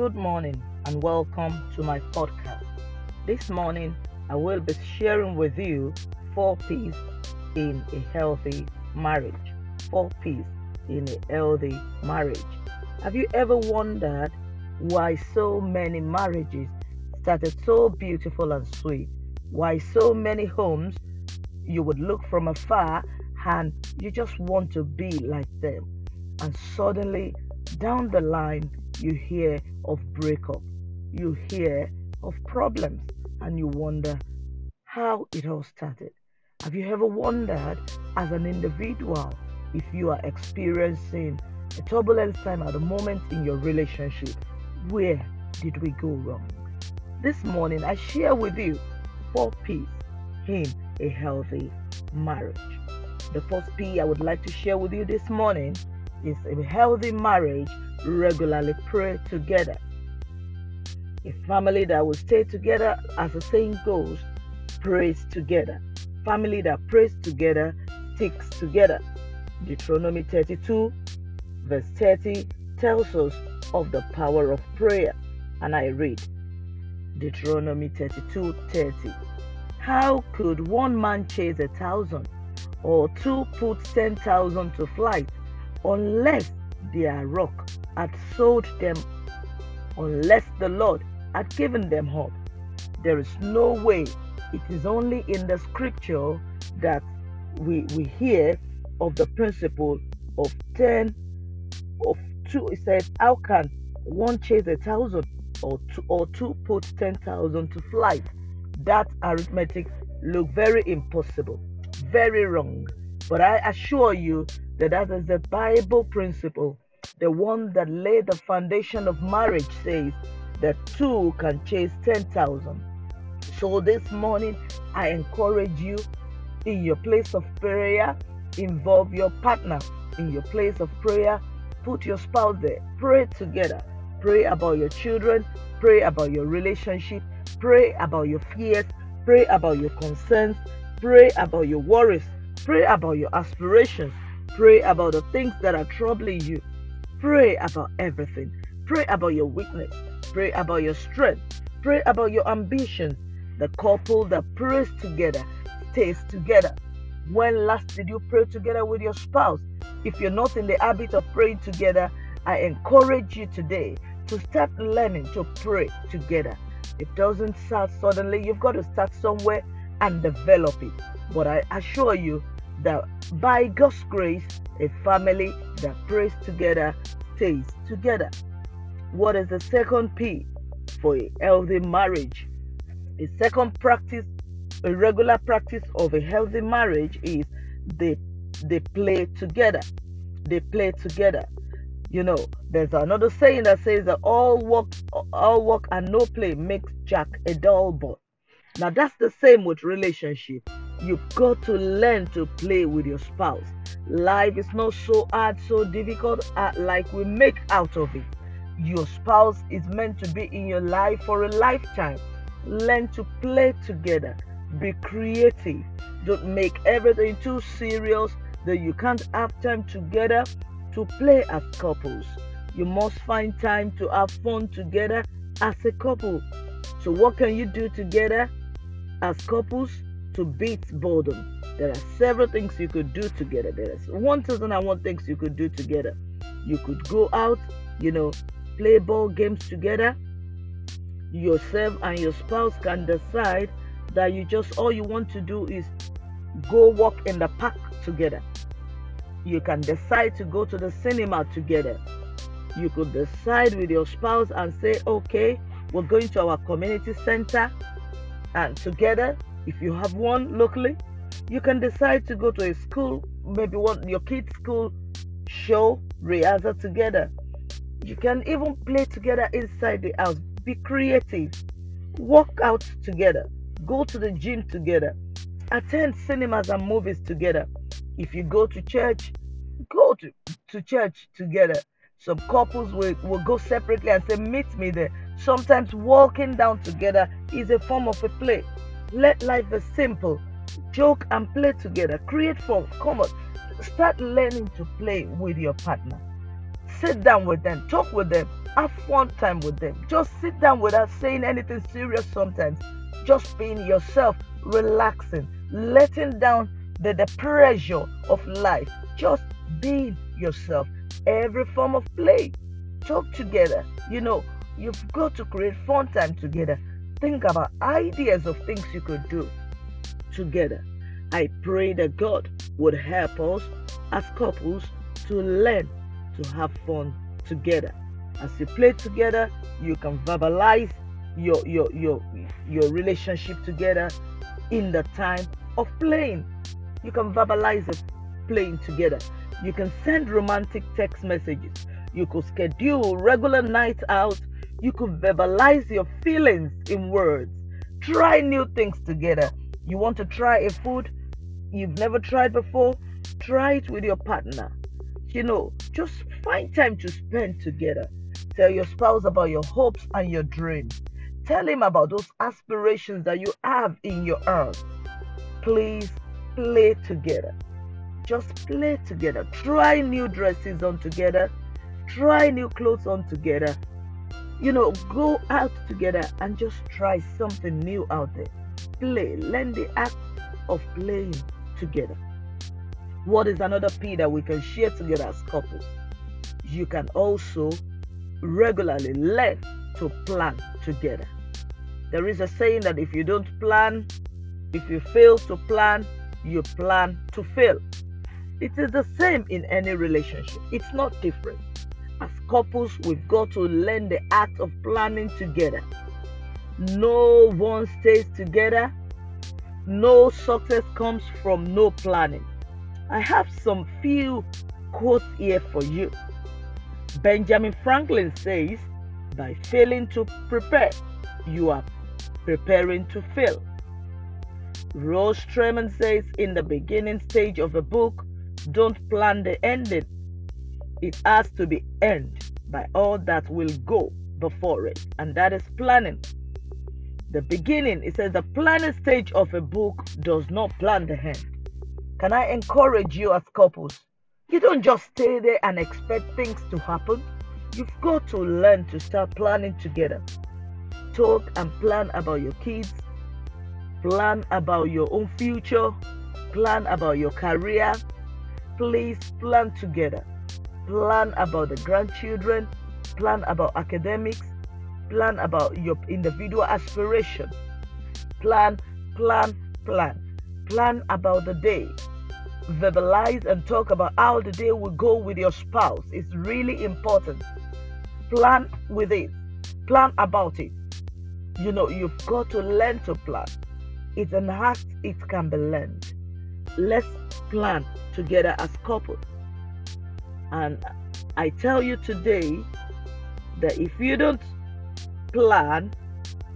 Good morning and welcome to my podcast. This morning, I will be sharing with you four P's in a healthy marriage. Four P's in a healthy marriage. Have you ever wondered why so many marriages started so beautiful and sweet? Why so many homes you would look from afar and you just want to be like them? And suddenly, down the line, you hear of breakup, you hear of problems, and you wonder how it all started. Have you ever wondered, as an individual, if you are experiencing a turbulent time at the moment in your relationship? Where did we go wrong? This morning, I share with you four P's in a healthy marriage. The first P I would like to share with you this morning is a healthy marriage regularly pray together. A family that will stay together, as the saying goes, prays together. Family that prays together sticks together. Deuteronomy 32, verse 30 tells us of the power of prayer. And I read Deuteronomy 32 30. How could one man chase a thousand or two put ten thousand to flight unless their rock had sold them, unless the Lord had given them hope? There is no way. It is only in the scripture that we, we hear of the principle of 10 of 2 it says how can one chase a thousand or two, or two put 10,000 to flight that arithmetic look very impossible very wrong but i assure you that that is the bible principle the one that laid the foundation of marriage says that two can chase 10,000 so this morning i encourage you in your place of prayer involve your partner in your place of prayer put your spouse there pray together. Pray about your children pray about your relationship pray about your fears pray about your concerns pray about your worries pray about your aspirations pray about the things that are troubling you pray about everything pray about your weakness pray about your strength pray about your ambitions the couple that prays together stays together when last did you pray together with your spouse? If you're not in the habit of praying together, I encourage you today to start learning to pray together. It doesn't start suddenly, you've got to start somewhere and develop it. But I assure you that by God's grace, a family that prays together stays together. What is the second P for a healthy marriage? A second practice a regular practice of a healthy marriage is they they play together. They play together. You know, there's another saying that says that all work all work and no play makes Jack a dull boy. Now that's the same with relationship. You've got to learn to play with your spouse. Life is not so hard, so difficult uh, like we make out of it. Your spouse is meant to be in your life for a lifetime. Learn to play together be creative. Don't make everything too serious that you can't have time together to play as couples. You must find time to have fun together as a couple. So, what can you do together as couples to beat boredom? There are several things you could do together. There is 1001 things you could do together. You could go out, you know, play ball games together. Yourself and your spouse can decide that you just all you want to do is go walk in the park together. You can decide to go to the cinema together. You could decide with your spouse and say, okay, we're going to our community center and together, if you have one locally, you can decide to go to a school, maybe one your kids' school show rehearsal together. You can even play together inside the house. Be creative. Walk out together go to the gym together, attend cinemas and movies together. If you go to church, go to, to church together. Some couples will, will go separately and say, Meet me there. Sometimes walking down together is a form of a play. Let life be simple. Joke and play together. Create fun. Come on. Start learning to play with your partner. Sit down with them. Talk with them. Have fun time with them. Just sit down without saying anything serious sometimes. Just being yourself, relaxing, letting down the, the pressure of life. Just being yourself. Every form of play. Talk together. You know, you've got to create fun time together. Think about ideas of things you could do together. I pray that God would help us as couples to learn to have fun together. As you play together, you can verbalize your your your your relationship together in the time of playing. You can verbalize it playing together. You can send romantic text messages. You could schedule regular night out. You could verbalize your feelings in words. Try new things together. You want to try a food you've never tried before? Try it with your partner. You know, just find time to spend together. Tell your spouse about your hopes and your dreams. Tell him about those aspirations that you have in your heart. Please play together. Just play together. Try new dresses on together. Try new clothes on together. You know, go out together and just try something new out there. Play. Learn the act of playing together. What is another P that we can share together as couples? You can also regularly learn to plan together. There is a saying that if you don't plan, if you fail to plan, you plan to fail. It is the same in any relationship, it's not different. Couples, we've got to learn the act of planning together. No one stays together. No success comes from no planning. I have some few quotes here for you. Benjamin Franklin says, by failing to prepare, you are preparing to fail. Rose Tremain says, in the beginning stage of a book, don't plan the ending. It has to be end by all that will go before it, and that is planning. The beginning, it says, the planning stage of a book does not plan the end. Can I encourage you as couples? You don't just stay there and expect things to happen. You've got to learn to start planning together. Talk and plan about your kids, plan about your own future, plan about your career. Please plan together. Plan about the grandchildren, plan about academics, plan about your individual aspiration. Plan, plan, plan. Plan about the day verbalize and talk about how the day will go with your spouse. It's really important. Plan with it, plan about it. You know, you've got to learn to plan. It's an act, it can be learned. Let's plan together as couples. And I tell you today that if you don't plan,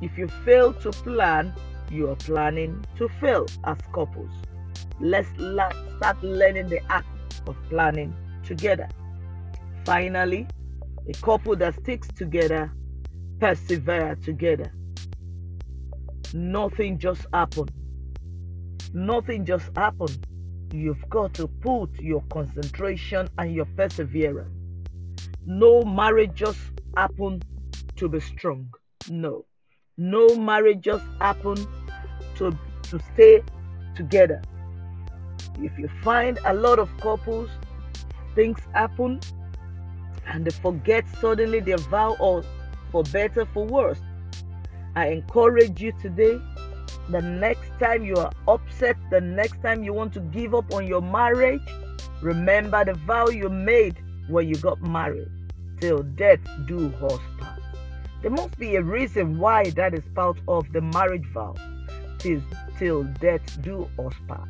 if you fail to plan, you are planning to fail as couples. Let's start learning the act of planning together. Finally, a couple that sticks together persevere together. Nothing just happened. Nothing just happened. You've got to put your concentration and your perseverance. No marriage just happen to be strong. No. No marriage just happen to, to stay together. If you find a lot of couples, things happen and they forget suddenly their vow or for better, for worse. I encourage you today the next time you are upset, the next time you want to give up on your marriage, remember the vow you made when you got married. Till death do us part. There must be a reason why that is part of the marriage vow. Till, till death do us part.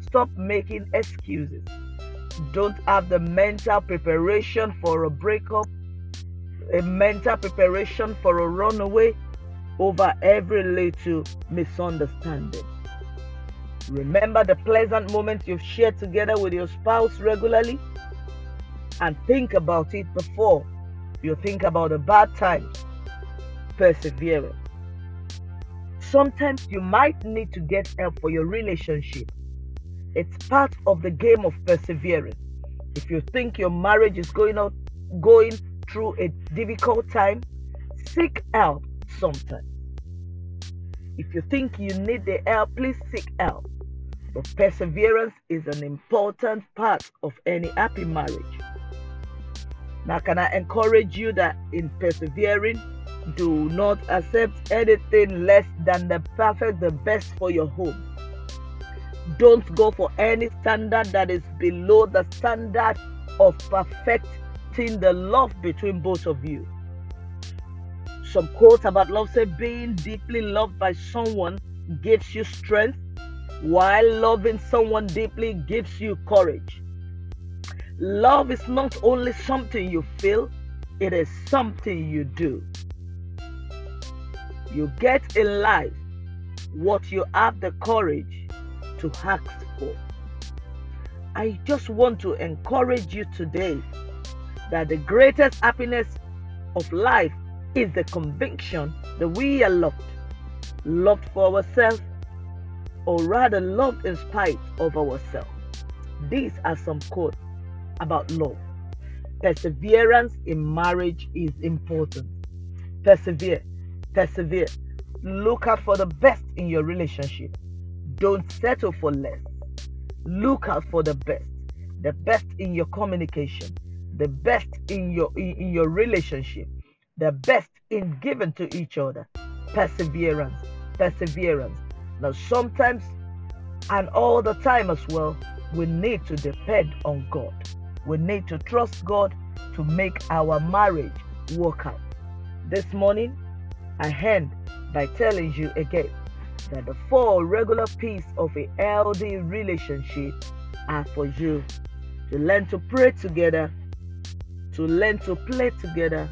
Stop making excuses. Don't have the mental preparation for a breakup, a mental preparation for a runaway over every little misunderstanding. Remember the pleasant moments you've shared together with your spouse regularly and think about it before you think about the bad times. Perseverance. Sometimes you might need to get help for your relationship it's part of the game of perseverance. If you think your marriage is going out, going through a difficult time, seek help sometimes. If you think you need the help, please seek help. But perseverance is an important part of any happy marriage. Now, can I encourage you that in persevering, do not accept anything less than the perfect, the best for your home. Don't go for any standard that is below the standard of perfecting the love between both of you. Some quotes about love say being deeply loved by someone gives you strength, while loving someone deeply gives you courage. Love is not only something you feel, it is something you do. You get in life what you have the courage to ask for. I just want to encourage you today that the greatest happiness of life is the conviction that we are loved, loved for ourselves, or rather loved in spite of ourselves. These are some quotes about love. Perseverance in marriage is important. Persevere, persevere. Look out for the best in your relationship. Don't settle for less. Look out for the best. The best in your communication, the best in your in, in your relationship, the best in giving to each other. Perseverance, perseverance. Now, sometimes and all the time as well, we need to depend on God. We need to trust God to make our marriage work out. This morning, I end by telling you again that the four regular pieces of a healthy relationship are for you to learn to pray together, to learn to play together,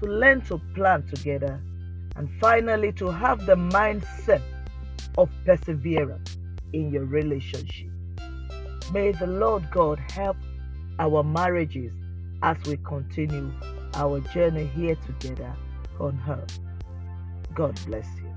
to learn to plan together, and finally to have the mindset of perseverance in your relationship. May the Lord God help our marriages as we continue our journey here together on earth. God bless you.